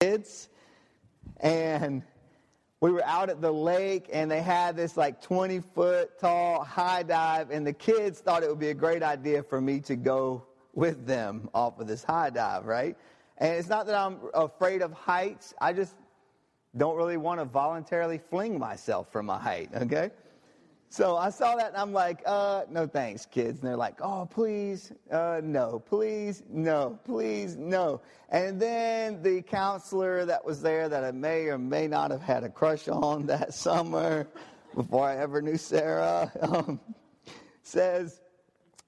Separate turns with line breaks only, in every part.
kids, and we were out at the lake, and they had this like 20 foot tall high dive, and the kids thought it would be a great idea for me to go with them off of this high dive, right? And it's not that I'm afraid of heights, I just don't really want to voluntarily fling myself from a height, okay? So I saw that and I'm like, uh, no thanks, kids. And they're like, oh, please, uh, no, please, no, please, no. And then the counselor that was there that I may or may not have had a crush on that summer before I ever knew Sarah um, says,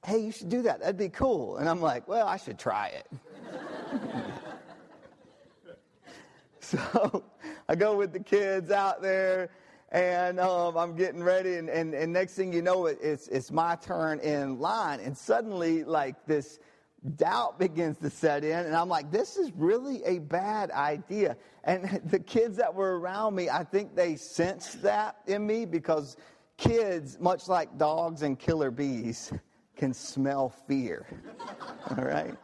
hey, you should do that. That'd be cool. And I'm like, well, I should try it. so I go with the kids out there and um, I'm getting ready, and, and, and next thing you know, it, it's, it's my turn in line. And suddenly, like, this doubt begins to set in, and I'm like, this is really a bad idea. And the kids that were around me, I think they sensed that in me because kids, much like dogs and killer bees, can smell fear. All right?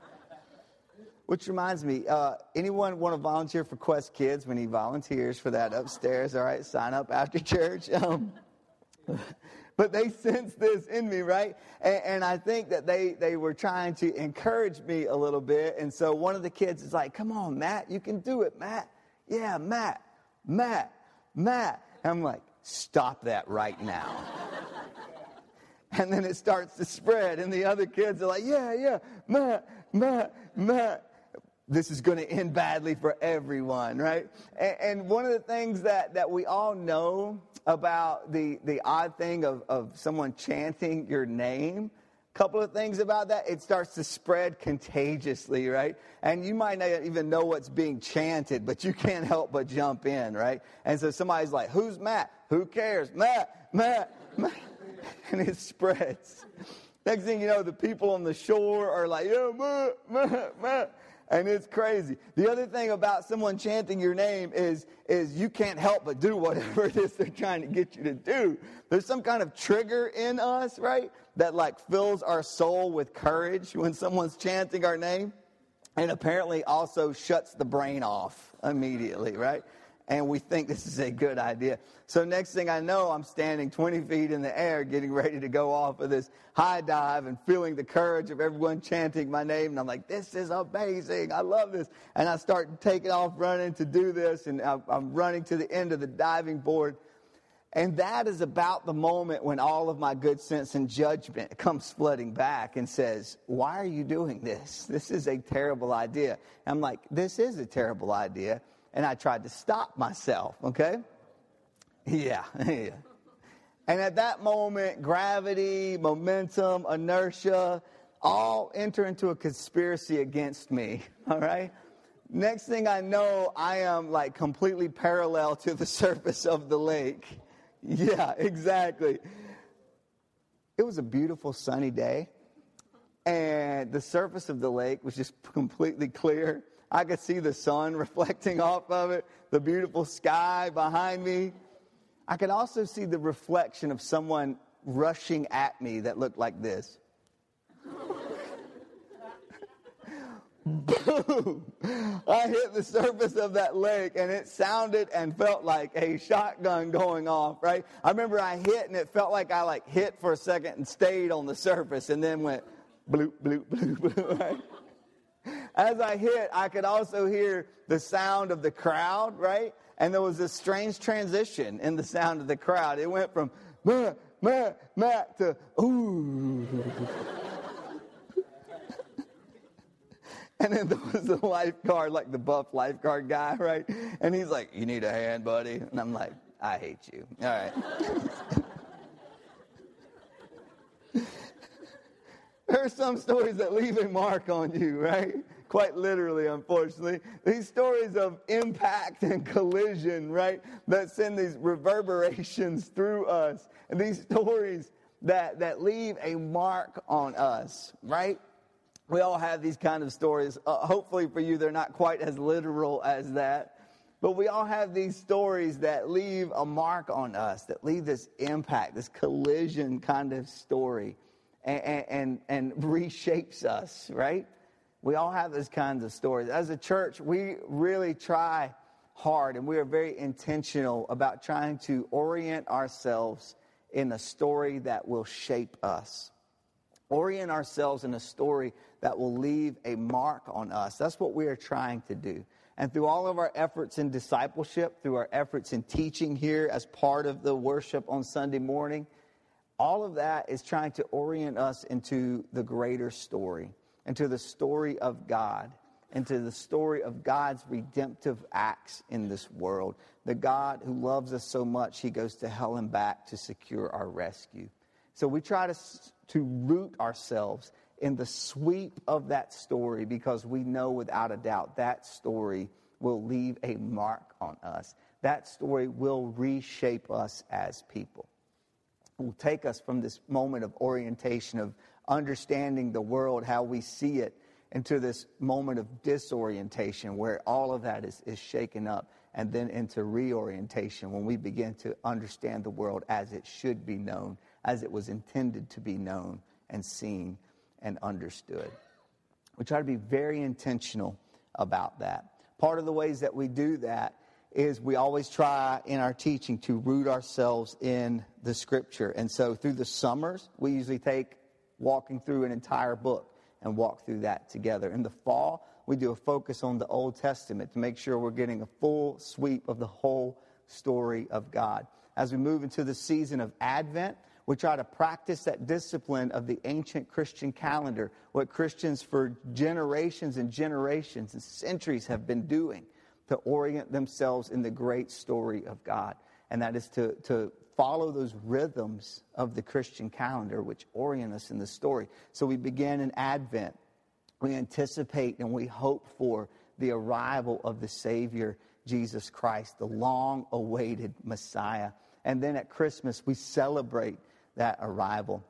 Which reminds me, uh, anyone want to volunteer for Quest Kids? We need volunteers for that upstairs. All right, sign up after church. Um, but they sensed this in me, right? And, and, I think that they, they were trying to encourage me a little bit. And so one of the kids is like, Come on, Matt, you can do it, Matt. Yeah, Matt, Matt, Matt. And I'm like, Stop that right now. and then it starts to spread, and the other kids are like, Yeah, yeah, Matt, Matt, Matt this is going to end badly for everyone, right? And, and, one of the things that, that we all know about the, the odd thing of, of someone chanting your name, a couple of things about that, it starts to spread contagiously, right? And you might not even know what's being chanted, but you can't help but jump in, right? And so somebody's like, Who's Matt? Who cares? Matt, Matt, Matt. And it spreads. Next thing you know, the people on the shore are like, Yeah, Matt, Matt, Matt and it's crazy. The other thing about someone chanting your name is, is you can't help but do whatever it is they're trying to get you to do. There's some kind of trigger in us, right? That like fills our soul with courage when someone's chanting our name. And apparently also shuts the brain off immediately, right? And we think this is a good idea. So, next thing I know, I'm standing 20 feet in the air, getting ready to go off of this high dive and feeling the courage of everyone chanting my name. And I'm like, this is amazing. I love this. And I start taking off running to do this, and I'm running to the end of the diving board. And that is about the moment when all of my good sense and judgment comes flooding back and says, Why are you doing this? This is a terrible idea. I'm like, This is a terrible idea and I tried to stop myself, okay? Yeah, yeah. And at that moment, gravity, momentum, inertia all enter into a conspiracy against me, all right? Next thing I know, I am like completely parallel to the surface of the lake. Yeah, exactly. It was a beautiful sunny day, and the surface of the lake was just completely clear. I could see the sun reflecting off of it, the beautiful sky behind me. I could also see the reflection of someone rushing at me that looked like this. Boom! I hit the surface of that lake and it sounded and felt like a shotgun going off, right? I remember I hit and it felt like I like hit for a second and stayed on the surface and then went bloop, bloop, bloop, bloop, right? As I hit, I could also hear the sound of the crowd, right? And there was this strange transition in the sound of the crowd. It went from meh, meh, meh to ooh. and then there was the lifeguard, like the buff lifeguard guy, right? And he's like, You need a hand, buddy? And I'm like, I hate you. All right. there are some stories that leave a mark on you, right? Quite literally, unfortunately. These stories of impact and collision, right? That send these reverberations through us. And these stories that, that leave a mark on us, right? We all have these kind of stories. Uh, hopefully, for you, they're not quite as literal as that. But we all have these stories that leave a mark on us, that leave this impact, this collision kind of story and, and, and reshapes us, right? We all have those kinds of stories. As a church, we really try hard and we are very intentional about trying to orient ourselves in a story that will shape us. Orient ourselves in a story that will leave a mark on us. That's what we are trying to do. And through all of our efforts in discipleship, through our efforts in teaching here as part of the worship on Sunday morning, all of that is trying to orient us into the greater story, into the story of God, into the story of God's redemptive acts in this world. The God who loves us so much, he goes to hell and back to secure our rescue. So we try to, to root ourselves in the sweep of that story because we know without a doubt that story will leave a mark on us. That story will reshape us as people. It will take us from this moment of orientation, of understanding the world, how we see it, into this moment of disorientation where all of that is, is shaken up, and then into reorientation when we begin to understand the world as it should be known, as it was intended to be known and seen and understood. We try to be very intentional about that. Part of the ways that we do that is we always try in our teaching to root ourselves in the scripture. And so through the summers, we usually take walking through an entire book and walk through that together. In the fall, we do a focus on the Old Testament to make sure we're getting a full sweep of the whole story of God. As we move into the season of Advent, we try to practice that discipline of the ancient Christian calendar, what Christians for generations and generations and centuries have been doing to orient themselves in the great story of God. And that is to, to follow those rhythms of the Christian calendar, which orient us in the story. So we begin in Advent. We anticipate and we hope for the arrival of the Savior, Jesus Christ, the long awaited Messiah. And then at Christmas, we celebrate that arrival.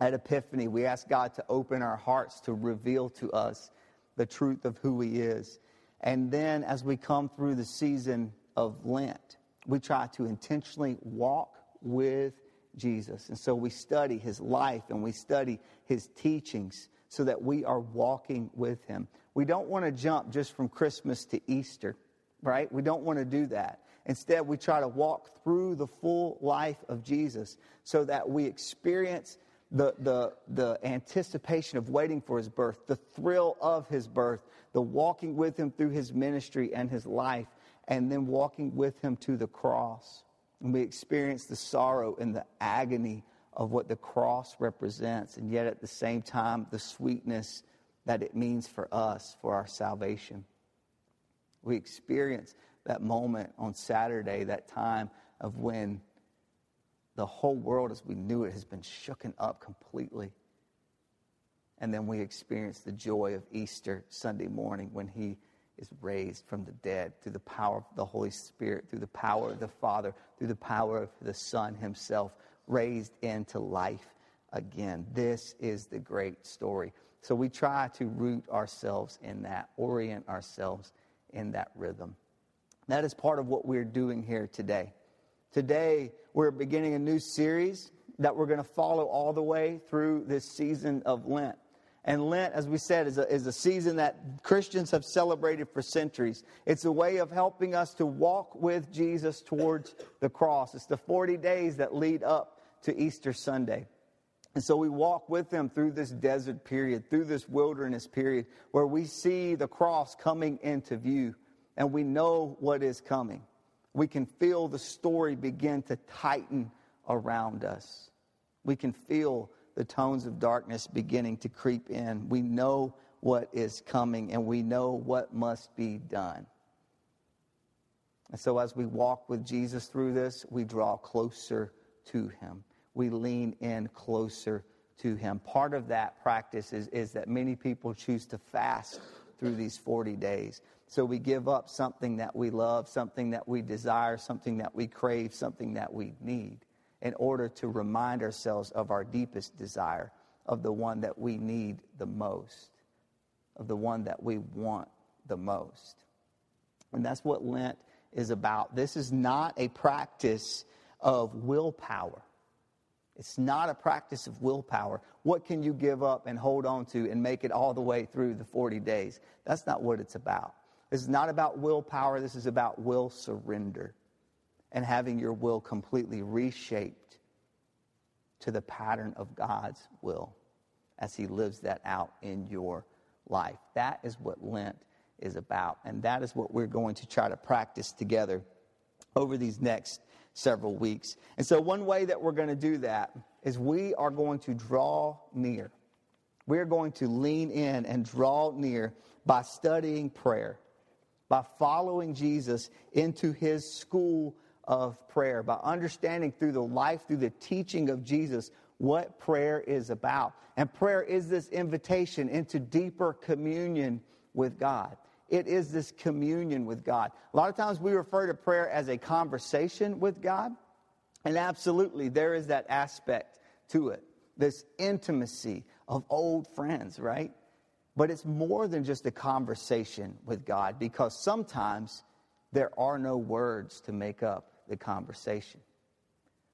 At Epiphany, we ask God to open our hearts to reveal to us the truth of who He is. And then as we come through the season of Lent, we try to intentionally walk with Jesus. And so we study His life and we study His teachings so that we are walking with Him. We don't want to jump just from Christmas to Easter, right? We don't want to do that. Instead, we try to walk through the full life of Jesus so that we experience the, the, the anticipation of waiting for his birth, the thrill of his birth, the walking with him through his ministry and his life, and then walking with him to the cross. And we experience the sorrow and the agony of what the cross represents, and yet at the same time, the sweetness that it means for us, for our salvation. We experience that moment on Saturday, that time of when the whole world as we knew it has been shooken up completely. And then we experience the joy of Easter Sunday morning when he is raised from the dead through the power of the Holy Spirit, through the power of the Father, through the power of the Son himself, raised into life again. This is the great story. So we try to root ourselves in that, orient ourselves in that rhythm. That is part of what we're doing here today. Today, we're beginning a new series that we're going to follow all the way through this season of Lent. And Lent, as we said, is a, is a season that Christians have celebrated for centuries. It's a way of helping us to walk with Jesus towards the cross. It's the 40 days that lead up to Easter Sunday. And so we walk with them through this desert period, through this wilderness period, where we see the cross coming into view and we know what is coming. We can feel the story begin to tighten around us. We can feel the tones of darkness beginning to creep in. We know what is coming and we know what must be done. And so, as we walk with Jesus through this, we draw closer to Him. We lean in closer to Him. Part of that practice is, is that many people choose to fast through these 40 days. So we give up something that we love, something that we desire, something that we crave, something that we need in order to remind ourselves of our deepest desire, of the one that we need the most, of the one that we want the most. And that's what Lent is about. This is not a practice of willpower. It's not a practice of willpower. What can you give up and hold on to and make it all the way through the 40 days? That's not what it's about. This is not about willpower. This is about will surrender and having your will completely reshaped to the pattern of God's will as He lives that out in your life. That is what Lent is about. And that is what we're going to try to practice together over these next several weeks. And so, one way that we're going to do that is we are going to draw near. We're going to lean in and draw near by studying prayer, by following Jesus into his school of prayer, by understanding through the life, through the teaching of Jesus, what prayer is about. And prayer is this invitation into deeper communion with God it is this communion with God. A lot of times we refer to prayer as a conversation with God, and absolutely there is that aspect to it this intimacy of old friends, right? But it's more than just a conversation with God because sometimes there are no words to make up the conversation.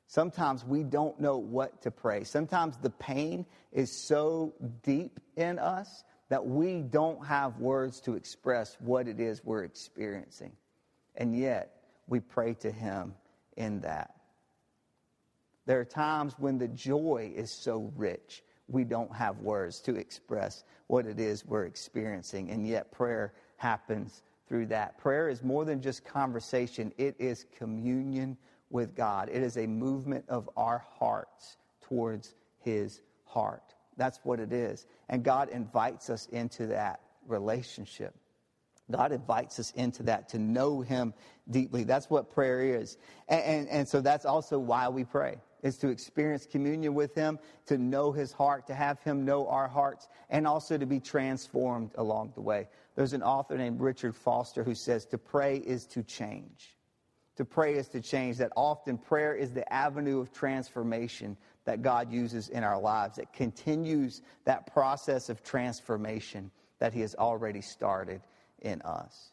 Sometimes we don't know what to pray. Sometimes the pain is so deep in us that we don't have words to express what it is we're experiencing. And yet, we pray to Him in that. There are times when the joy is so rich, we don't have words to express what it is we're experiencing. And yet, prayer happens through that. Prayer is more than just conversation, it is communion with God, it is a movement of our hearts towards His heart. That's what it is. And God invites us into that relationship. God invites us into that to know Him deeply. That's what prayer is. And, and, and, so that's also why we pray, is to experience communion with Him, to know His heart, to have Him know our hearts, and also to be transformed along the way. There's an author named Richard Foster who says to pray is to change. To pray is to change, that often prayer is the avenue of transformation that God uses in our lives. It continues that process of transformation that He has already started in us.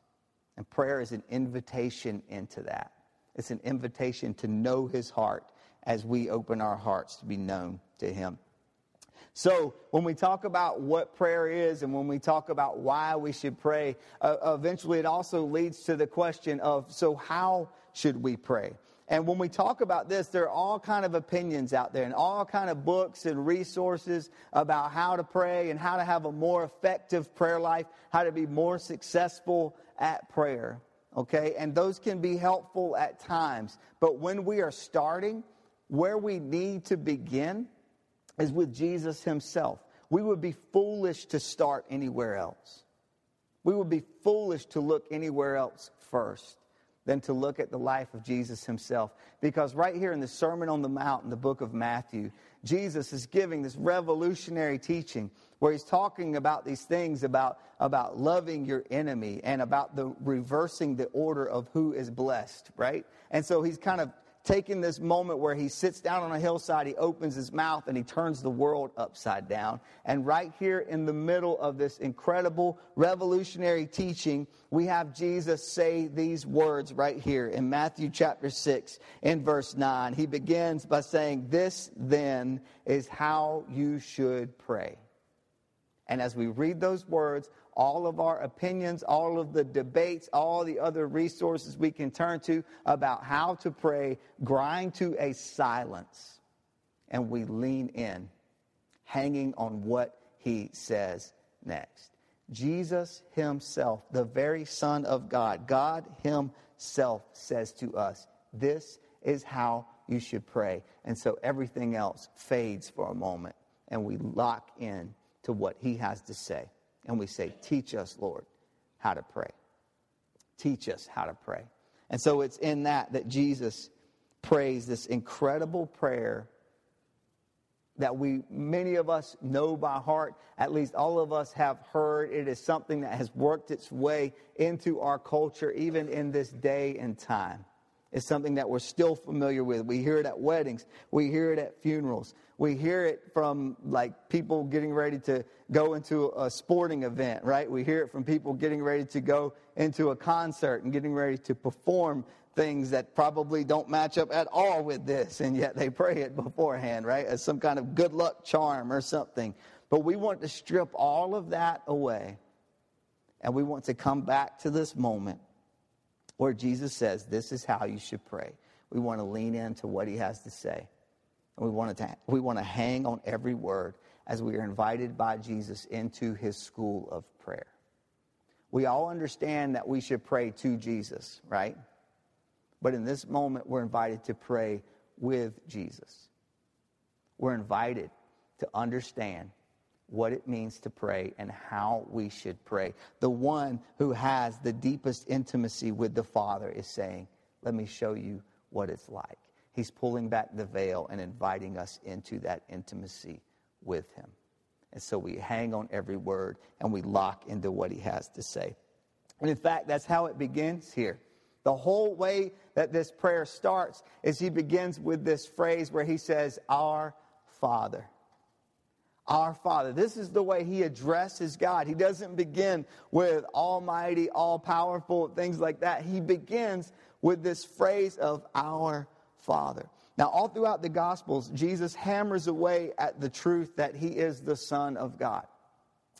And prayer is an invitation into that. It's an invitation to know His heart as we open our hearts to be known to Him. So, when we talk about what prayer is and when we talk about why we should pray, uh, eventually it also leads to the question of so, how should we pray? And when we talk about this, there are all kind of opinions out there and all kind of books and resources about how to pray and how to have a more effective prayer life, how to be more successful at prayer. Okay? And those can be helpful at times. But when we are starting, where we need to begin is with Jesus himself. We would be foolish to start anywhere else. We would be foolish to look anywhere else first than to look at the life of Jesus himself. Because right here in the Sermon on the Mount in the book of Matthew, Jesus is giving this revolutionary teaching where he's talking about these things about, about loving your enemy and about the reversing the order of who is blessed, right? And so he's kind of taking this moment where he sits down on a hillside, he opens his mouth, and he turns the world upside down. And right here in the middle of this incredible revolutionary teaching, we have Jesus say these words right here in Matthew chapter 6, in verse 9. He begins by saying, This then is how you should pray. And as we read those words, all of our opinions, all of the debates, all the other resources we can turn to about how to pray grind to a silence. And we lean in, hanging on what he says next. Jesus himself, the very Son of God, God himself says to us, This is how you should pray. And so everything else fades for a moment and we lock in to what he has to say. And we say, Teach us, Lord, how to pray. Teach us how to pray. And so it's in that that Jesus prays this incredible prayer that we many of us know by heart. At least all of us have heard. It is something that has worked its way into our culture even in this day and time. It's something that we're still familiar with. We hear it at weddings. We hear it at funerals we hear it from like people getting ready to go into a sporting event, right? We hear it from people getting ready to go into a concert and getting ready to perform things that probably don't match up at all with this, and yet they pray it beforehand, right? As some kind of good luck charm or something. But we want to strip all of that away, and we want to come back to this moment where Jesus says, This is how you should pray. We want to lean into what he has to say. And we want to, we want to hang on every word as we are invited by Jesus into his school of prayer. We all understand that we should pray to Jesus, right? But in this moment, we're invited to pray with Jesus. We're invited to understand what it means to pray and how we should pray. The one who has the deepest intimacy with the Father is saying, Let me show you what it's like. He's pulling back the veil and inviting us into that intimacy with Him. And so we hang on every word and we lock into what He has to say. And in fact, that's how it begins here. The whole way that this prayer starts is he begins with this phrase where he says, Our Father. Our Father. This is the way he addresses God. He doesn't begin with Almighty, all powerful, things like that. He begins with this phrase of Our Father. Now, all throughout the Gospels, Jesus hammers away at the truth that he is the Son of God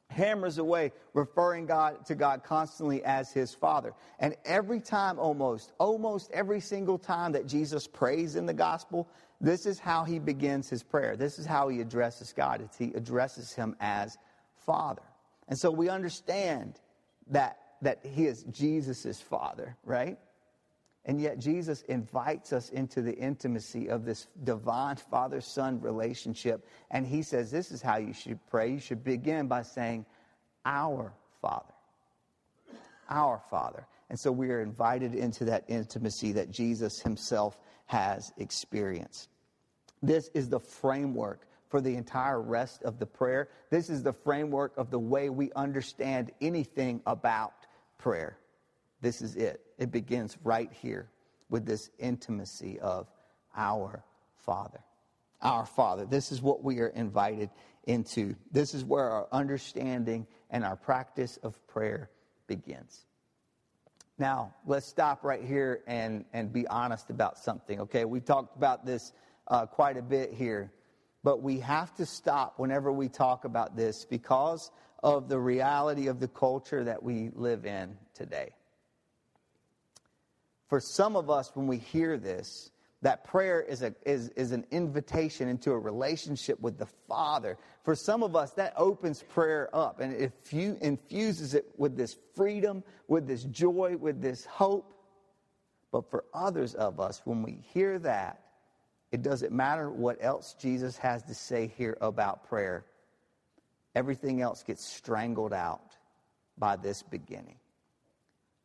hammers away referring God to God constantly as his father. And every time almost, almost every single time that Jesus prays in the gospel, this is how he begins his prayer. This is how he addresses God. It's he addresses him as father. And so we understand that that he is Jesus' father, right? And yet, Jesus invites us into the intimacy of this divine father son relationship. And he says, This is how you should pray. You should begin by saying, Our Father. Our Father. And so we are invited into that intimacy that Jesus himself has experienced. This is the framework for the entire rest of the prayer. This is the framework of the way we understand anything about prayer. This is it. It begins right here with this intimacy of our Father. Our Father. This is what we are invited into. This is where our understanding and our practice of prayer begins. Now, let's stop right here and, and be honest about something, okay? We talked about this uh, quite a bit here, but we have to stop whenever we talk about this because of the reality of the culture that we live in today for some of us, when we hear this, that prayer is, a, is, is an invitation into a relationship with the Father. For some of us, that opens prayer up and it infuses it with this freedom, with this joy, with this hope. But for others of us, when we hear that, it doesn't matter what else Jesus has to say here about prayer. Everything else gets strangled out by this beginning.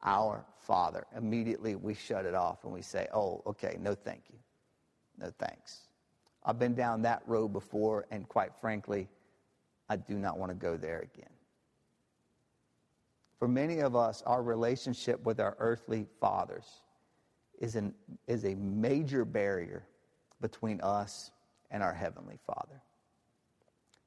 Our Father. Immediately we shut it off and we say, oh, okay, no thank you. No thanks. I've been down that road before, and quite frankly, I do not want to go there again. For many of us, our relationship with our earthly fathers is, an, is a major barrier between us and our heavenly Father.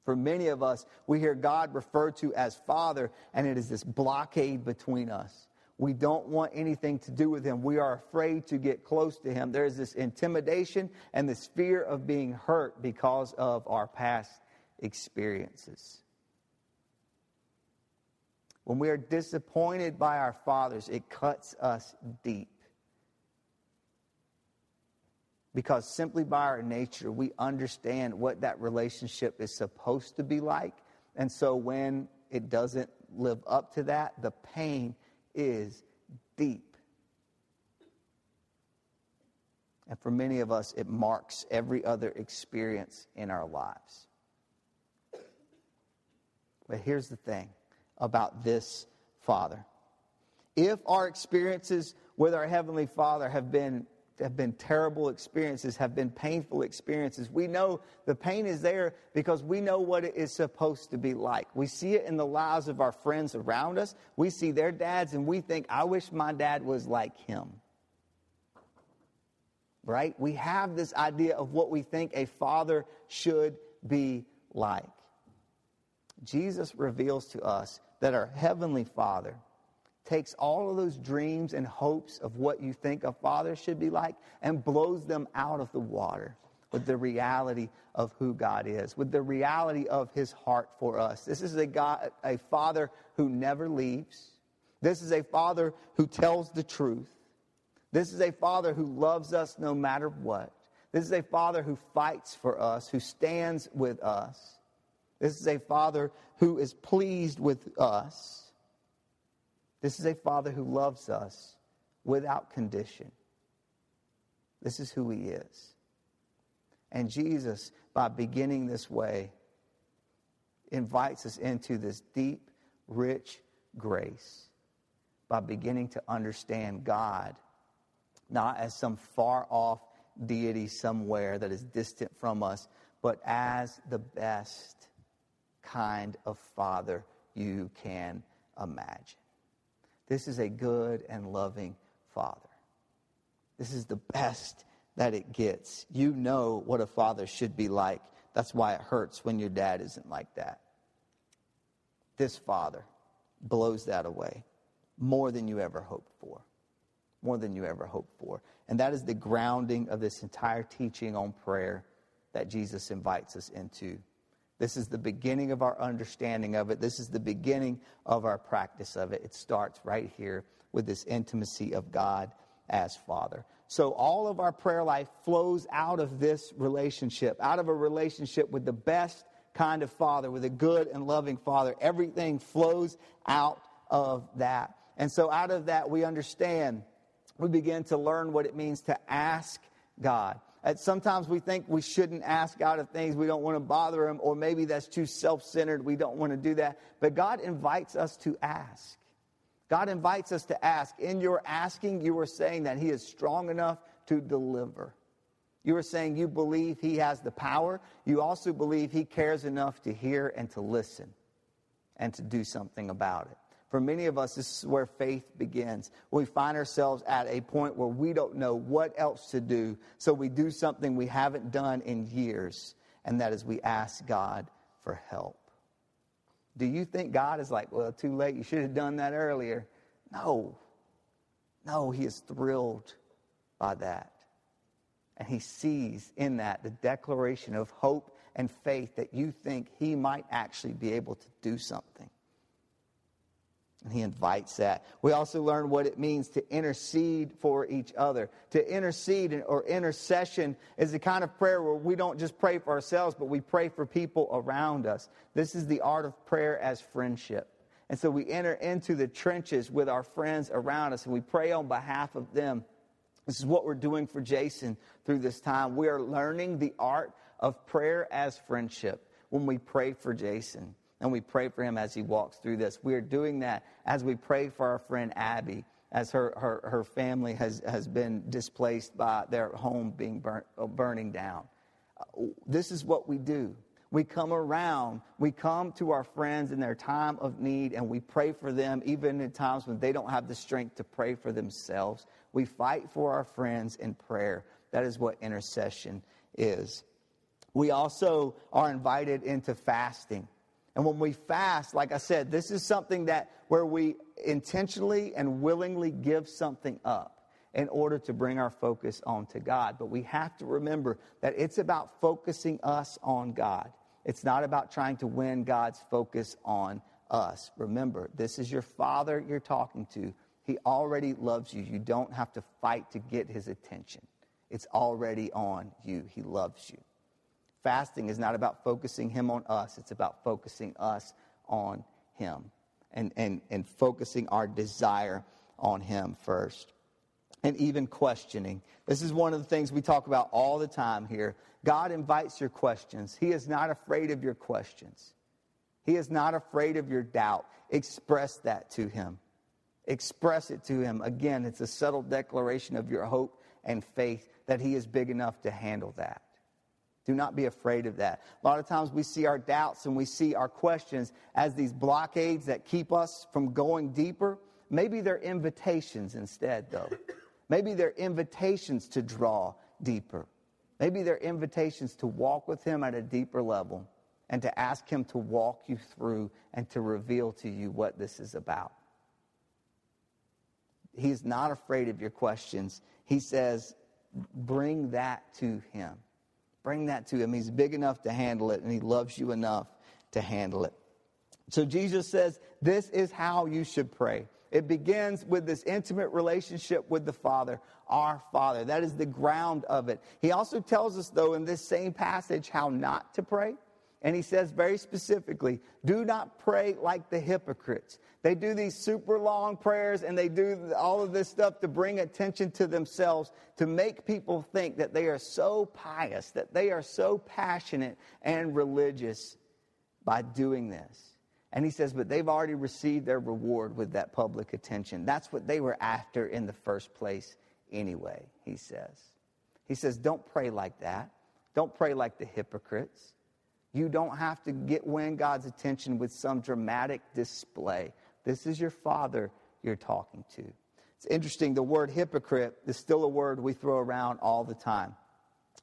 For many of us, we hear God referred to as Father, and it is this blockade between us. We don't want anything to do with him. We are afraid to get close to him. There is this intimidation and this fear of being hurt because of our past experiences. When we are disappointed by our fathers, it cuts us deep. Because simply by our nature, we understand what that relationship is supposed to be like. And so when it doesn't live up to that, the pain is deep. And for many of us, it marks every other experience in our lives. But here's the thing about this Father. If our experiences with our Heavenly Father have been have been terrible experiences, have been painful experiences. We know the pain is there because we know what it is supposed to be like. We see it in the lives of our friends around us. We see their dads and we think, I wish my dad was like him. Right? We have this idea of what we think a father should be like. Jesus reveals to us that our Heavenly Father takes all of those dreams and hopes of what you think a father should be like and blows them out of the water with the reality of who God is, with the reality of his heart for us. This is a God, a father who never leaves. This is a father who tells the truth. This is a father who loves us no matter what. This is a father who fights for us, who stands with us. This is a father who is pleased with us. This is a father who loves us without condition. This is who he is. And Jesus, by beginning this way, invites us into this deep, rich grace by beginning to understand God not as some far off deity somewhere that is distant from us, but as the best kind of father you can imagine. This is a good and loving father. This is the best that it gets. You know what a father should be like. That's why it hurts when your dad isn't like that. This father blows that away more than you ever hoped for. More than you ever hoped for. And that is the grounding of this entire teaching on prayer that Jesus invites us into. This is the beginning of our understanding of it. This is the beginning of our practice of it. It starts right here with this intimacy of God as Father. So all of our prayer life flows out of this relationship, out of a relationship with the best kind of Father, with a good and loving Father. Everything flows out of that. And so out of that, we understand, we begin to learn what it means to ask God. Sometimes we think we shouldn't ask God of things we don't want to bother Him, or maybe that's too self centered. We don't want to do that. But God invites us to ask. God invites us to ask. In your asking, you are saying that He is strong enough to deliver. You are saying you believe He has the power. You also believe He cares enough to hear and to listen and to do something about it. For many of us, this is where faith begins. We find ourselves at a point where we don't know what else to do, so we do something we haven't done in years, and that is we ask God for help. Do you think God is like, well, too late, you should have done that earlier? No. No, He is thrilled by that. And He sees in that the declaration of hope and faith that you think He might actually be able to do something. And he invites that. We also learn what it means to intercede for each other. To intercede or intercession is the kind of prayer where we don't just pray for ourselves, but we pray for people around us. This is the art of prayer as friendship. And so we enter into the trenches with our friends around us and we pray on behalf of them. This is what we're doing for Jason through this time. We are learning the art of prayer as friendship when we pray for Jason and we pray for him as he walks through this. We are doing that as we pray for our friend Abby, as her, her, her family has, has been displaced by their home being burnt, uh, burning down. This is what we do. We come around, we come to our friends in their time of need, and we pray for them, even in times when they don't have the strength to pray for themselves. We fight for our friends in prayer. That is what intercession is. We also are invited into fasting. And when we fast, like I said, this is something that where we intentionally and willingly give something up in order to bring our focus on to God. But we have to remember that it's about focusing us on God. It's not about trying to win God's focus on us. Remember, this is your Father you're talking to. He already loves you. You don't have to fight to get his attention. It's already on you. He loves you. Fasting is not about focusing Him on us, it's about focusing us on Him and, and, and focusing our desire on Him first. And even questioning. This is one of the things we talk about all the time here. God invites your questions, He is not afraid of your questions. He is not afraid of your doubt. Express that to Him. Express it to Him. Again, it's a subtle declaration of your hope and faith that He is big enough to handle that. Do not be afraid of that. A lot of times we see our doubts and we see our questions as these blockades that keep us from going deeper. Maybe they're invitations instead, though. Maybe they're invitations to draw deeper. Maybe they're invitations to walk with Him at a deeper level and to ask Him to walk you through and to reveal to you what this is about. He's not afraid of your questions. He says, bring that to Him. Bring that to Him. He's big enough to handle it, and He loves you enough to handle it. So Jesus says, This is how you should pray. It begins with this intimate relationship with the Father, our Father. That is the ground of it. He also tells us, though, in this same passage, how not to pray. And he says very specifically, do not pray like the hypocrites. They do these super long prayers and they do all of this stuff to bring attention to themselves, to make people think that they are so pious, that they are so passionate and religious by doing this. And he says, but they've already received their reward with that public attention. That's what they were after in the first place, anyway, he says. He says, don't pray like that. Don't pray like the hypocrites. You don't have to get win God's attention with some dramatic display. This is your father you're talking to. It's interesting, the word hypocrite is still a word we throw around all the time.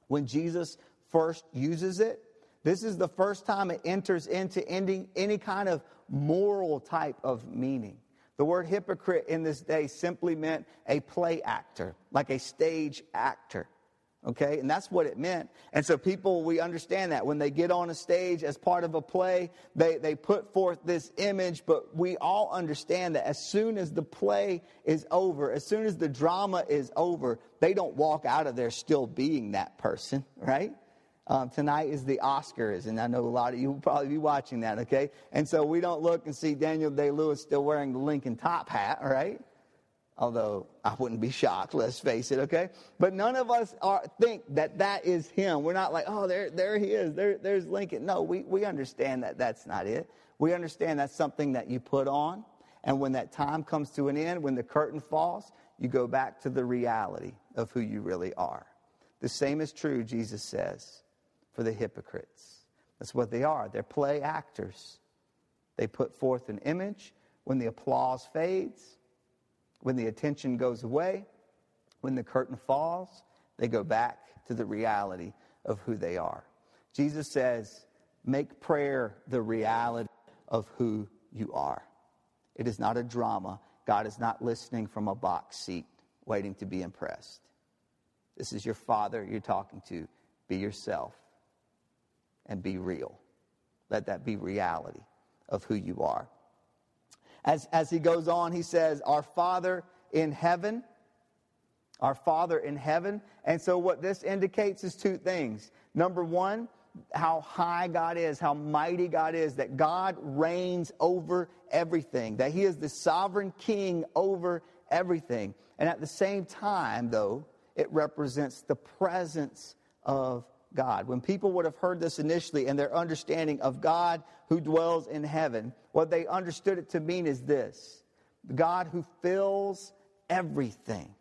When Jesus first uses it, this is the first time it enters into any, any kind of moral type of meaning. The word hypocrite in this day simply meant a play actor, like a stage actor. Okay, and that's what it meant. And so people, we understand that when they get on a stage as part of a play, they, they put forth this image, but we all understand that as soon as the play is over, as soon as the drama is over, they don't walk out of there still being that person, right? Um, tonight is the Oscars, and I know a lot of you will probably be watching that, okay? And so we don't look and see Daniel Day Lewis still wearing the Lincoln top hat, right? Although I wouldn't be shocked, let's face it, okay? But none of us are, think that that is him. We're not like, oh, there, there he is, there, there's Lincoln. No, we, we understand that that's not it. We understand that's something that you put on, and when that time comes to an end, when the curtain falls, you go back to the reality of who you really are. The same is true, Jesus says for the hypocrites. That's what they are. They're play actors. They put forth an image when the applause fades, when the attention goes away, when the curtain falls, they go back to the reality of who they are. Jesus says, make prayer the reality of who you are. It is not a drama. God is not listening from a box seat waiting to be impressed. This is your Father you're talking to. Be yourself and be real. Let that be reality of who you are. As, as he goes on, he says, Our Father in heaven, our Father in heaven. And so, what this indicates is two things. Number one, how high God is, how mighty God is, that God reigns over everything, that He is the sovereign king over everything. And at the same time, though, it represents the presence of God. When people would have heard this initially and their understanding of God who dwells in heaven, what they understood it to mean is this God who fills everything.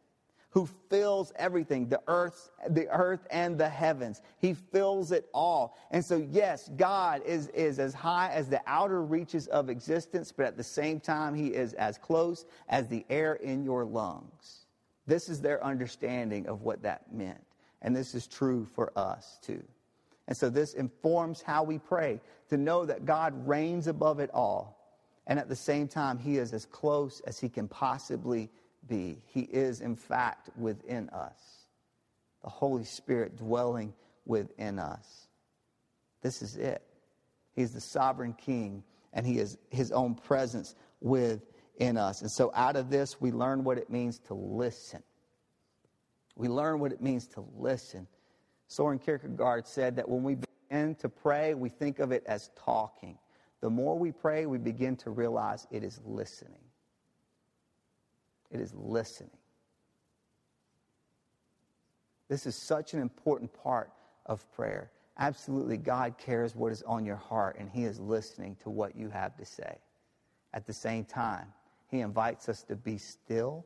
Who fills everything, the earth, the earth and the heavens. He fills it all. And so, yes, God is, is as high as the outer reaches of existence, but at the same time, He is as close as the air in your lungs. This is their understanding of what that meant. And this is true for us too. And so this informs how we pray to know that God reigns above it all. And at the same time, He is as close as He can possibly be. He is, in fact, within us. The Holy Spirit dwelling within us. This is it. He's the sovereign King, and He is His own presence within us. And so out of this, we learn what it means to listen we learn what it means to listen. Soren Kierkegaard said that when we begin to pray, we think of it as talking. The more we pray, we begin to realize it is listening. It is listening. This is such an important part of prayer. Absolutely, God cares what is on your heart, and He is listening to what you have to say. At the same time, He invites us to be still,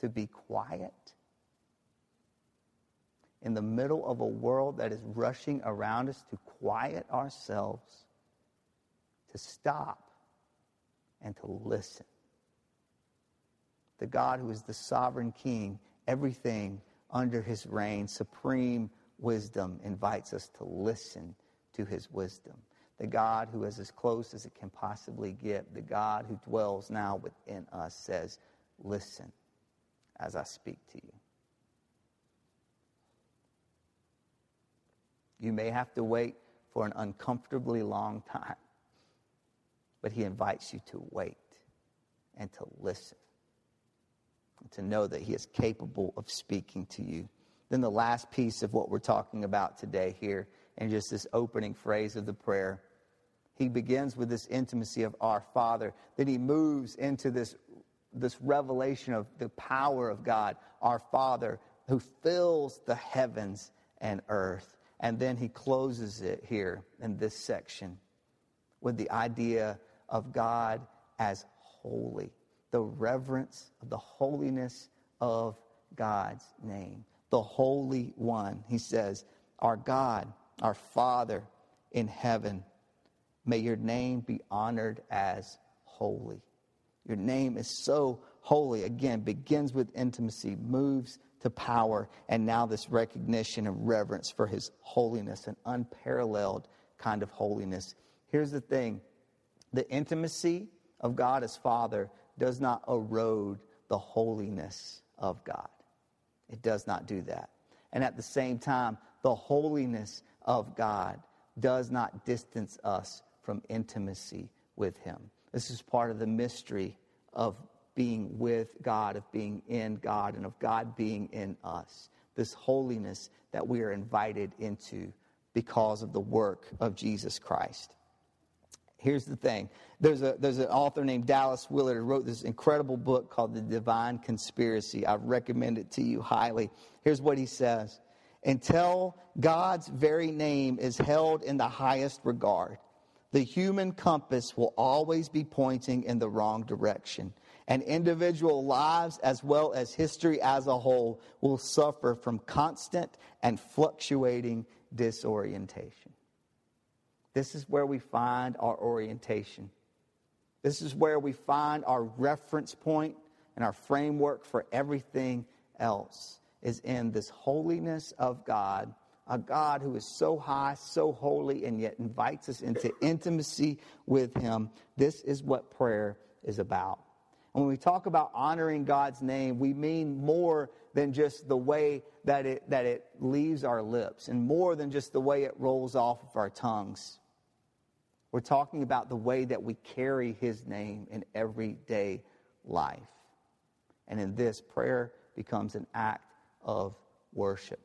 to be quiet, in the middle of a world that is rushing around us to quiet ourselves, to stop, and to listen. The God who is the sovereign king, everything under his reign, supreme wisdom, invites us to listen to his wisdom. The God who is as close as it can possibly get, the God who dwells now within us says, listen as I speak to you. You may have to wait for an uncomfortably long time, but He invites you to wait and to listen and to know that He is capable of speaking to you. Then, the last piece of what we're talking about today here, and just this opening phrase of the prayer, he begins with this intimacy of our Father. Then he moves into this, this revelation of the power of God, our Father, who fills the heavens and earth. And then he closes it here in this section with the idea of God as holy, the reverence of the holiness of God's name, the Holy One. He says, Our God, our Father in heaven, may your name be honored as holy. Your name is so holy. Again, begins with intimacy, moves to power, and now this recognition and reverence for his holiness, an unparalleled kind of holiness. Here's the thing the intimacy of God as Father does not erode the holiness of God. It does not do that. And at the same time, the holiness of God does not distance us from intimacy with Him. This is part of the mystery of being with God, of being in God, and of God being in us. This holiness that we are invited into because of the work of Jesus Christ. Here's the thing there's, a, there's an author named Dallas Willard who wrote this incredible book called The Divine Conspiracy. I recommend it to you highly. Here's what he says Until God's very name is held in the highest regard, the human compass will always be pointing in the wrong direction and individual lives as well as history as a whole will suffer from constant and fluctuating disorientation. This is where we find our orientation. This is where we find our reference point and our framework for everything else is in this holiness of God, a God who is so high, so holy, and yet invites us into intimacy with Him. This is what prayer is about. And when we talk about honoring God's name, we mean more than just the way that it, that it leaves our lips and more than just the way it rolls off of our tongues. We're talking about the way that we carry His name in everyday life. And in this, prayer becomes an act of worship.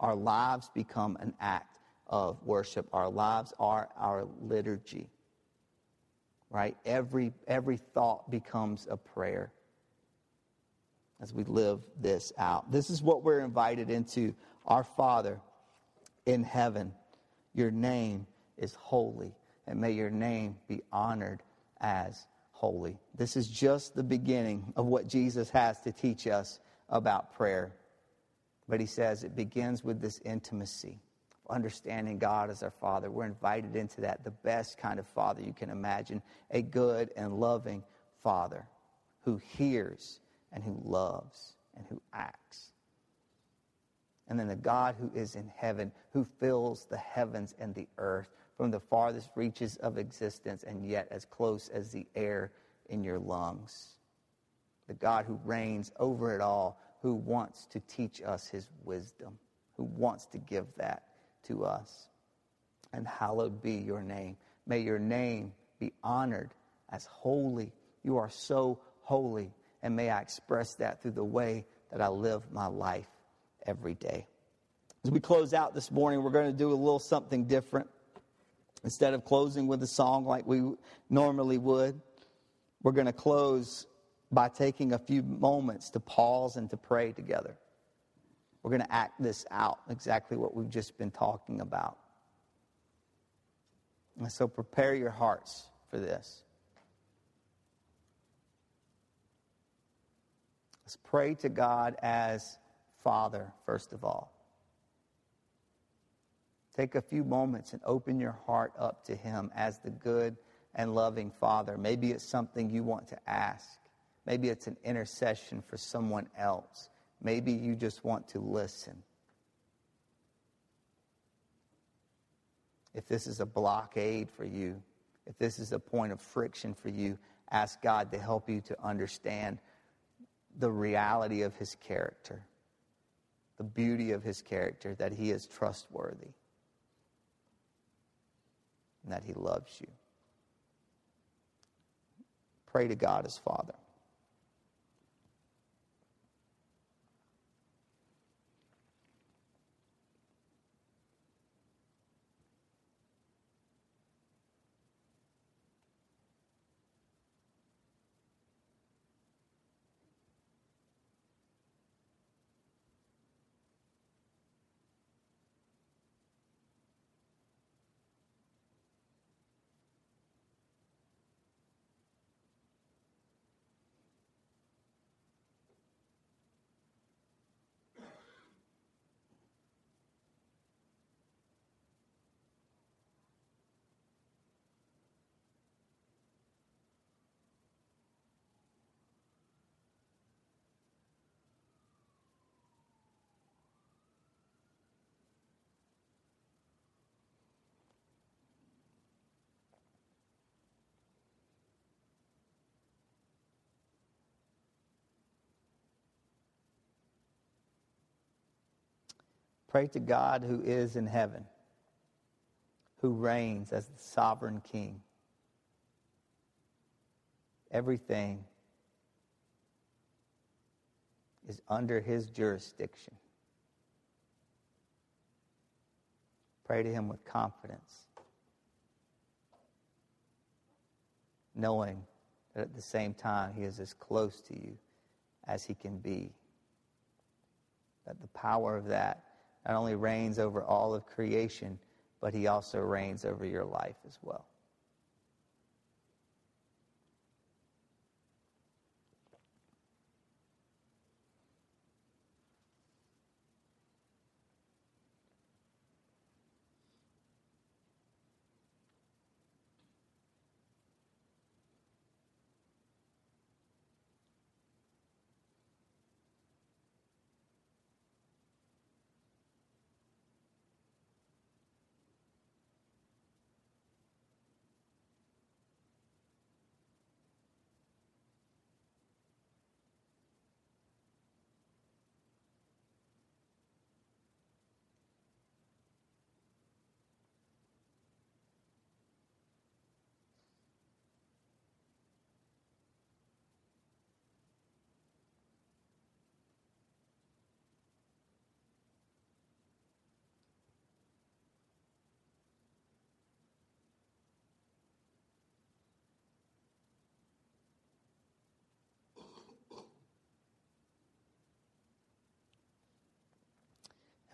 Our lives become an act of worship. Our lives are our liturgy right? Every, every thought becomes a prayer as we live this out. This is what we're invited into. Our Father in heaven, your name is holy, and may your name be honored as holy. This is just the beginning of what Jesus has to teach us about prayer. But he says it begins with this intimacy understanding God as our Father. We're invited into that, the best kind of Father you can imagine, a good and loving Father who hears and who loves and who acts. And then the God who is in heaven, who fills the heavens and the earth from the farthest reaches of existence and yet as close as the air in your lungs. The God who reigns over it all, who wants to teach us his wisdom, who wants to give that to us. And hallowed be your name. May your name be honored as holy. You are so holy. And may I express that through the way that I live my life every day. As we close out this morning, we're going to do a little something different. Instead of closing with a song like we normally would, we're going to close by taking a few moments to pause and to pray together. We're going to act this out, exactly what we've just been talking about. And so prepare your hearts for this. Let's pray to God as Father, first of all. Take a few moments and open your heart up to Him as the good and loving Father. Maybe it's something you want to ask, maybe it's an intercession for someone else. Maybe you just want to listen. If this is a blockade for you, if this is a point of friction for you, ask God to help you to understand the reality of his character, the beauty of his character, that he is trustworthy, and that he loves you. Pray to God as Father. Pray to God who is in heaven, who reigns as the sovereign king. Everything is under his jurisdiction. Pray to him with confidence, knowing that at the same time he is as close to you as he can be. That the power of that not only reigns over all of creation, but he also reigns over your life as well.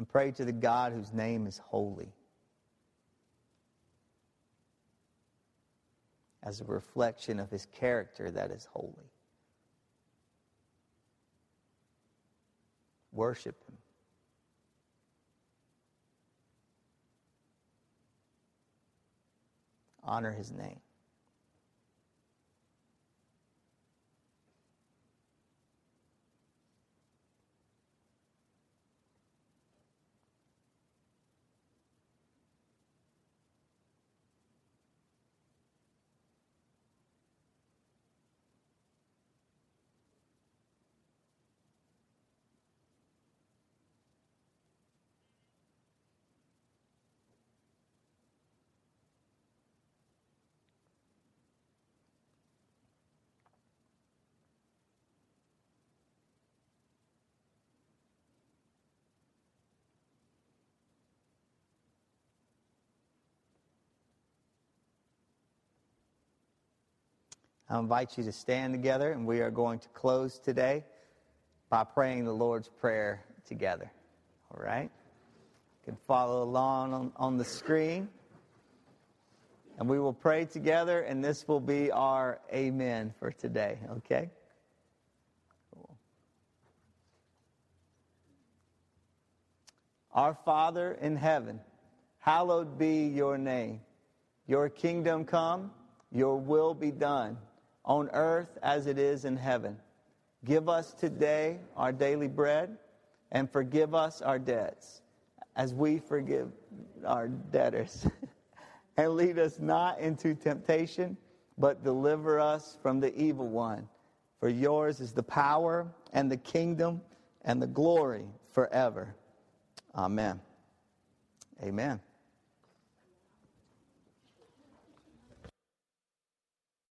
And pray to the God whose name is holy. As a reflection of his character that is holy. Worship him. Honor his name. I invite you to stand together, and we are going to close today by praying the Lord's Prayer together. All right? You can follow along on, on the screen. And we will pray together, and this will be our amen for today, okay? Cool. Our Father in heaven, hallowed be your name. Your kingdom come, your will be done on earth as it is in heaven. Give us today our daily bread and forgive us our debts as we forgive our debtors. and lead us not into temptation, but deliver us from the evil one. For yours is the power and the kingdom and the glory forever. Amen. Amen.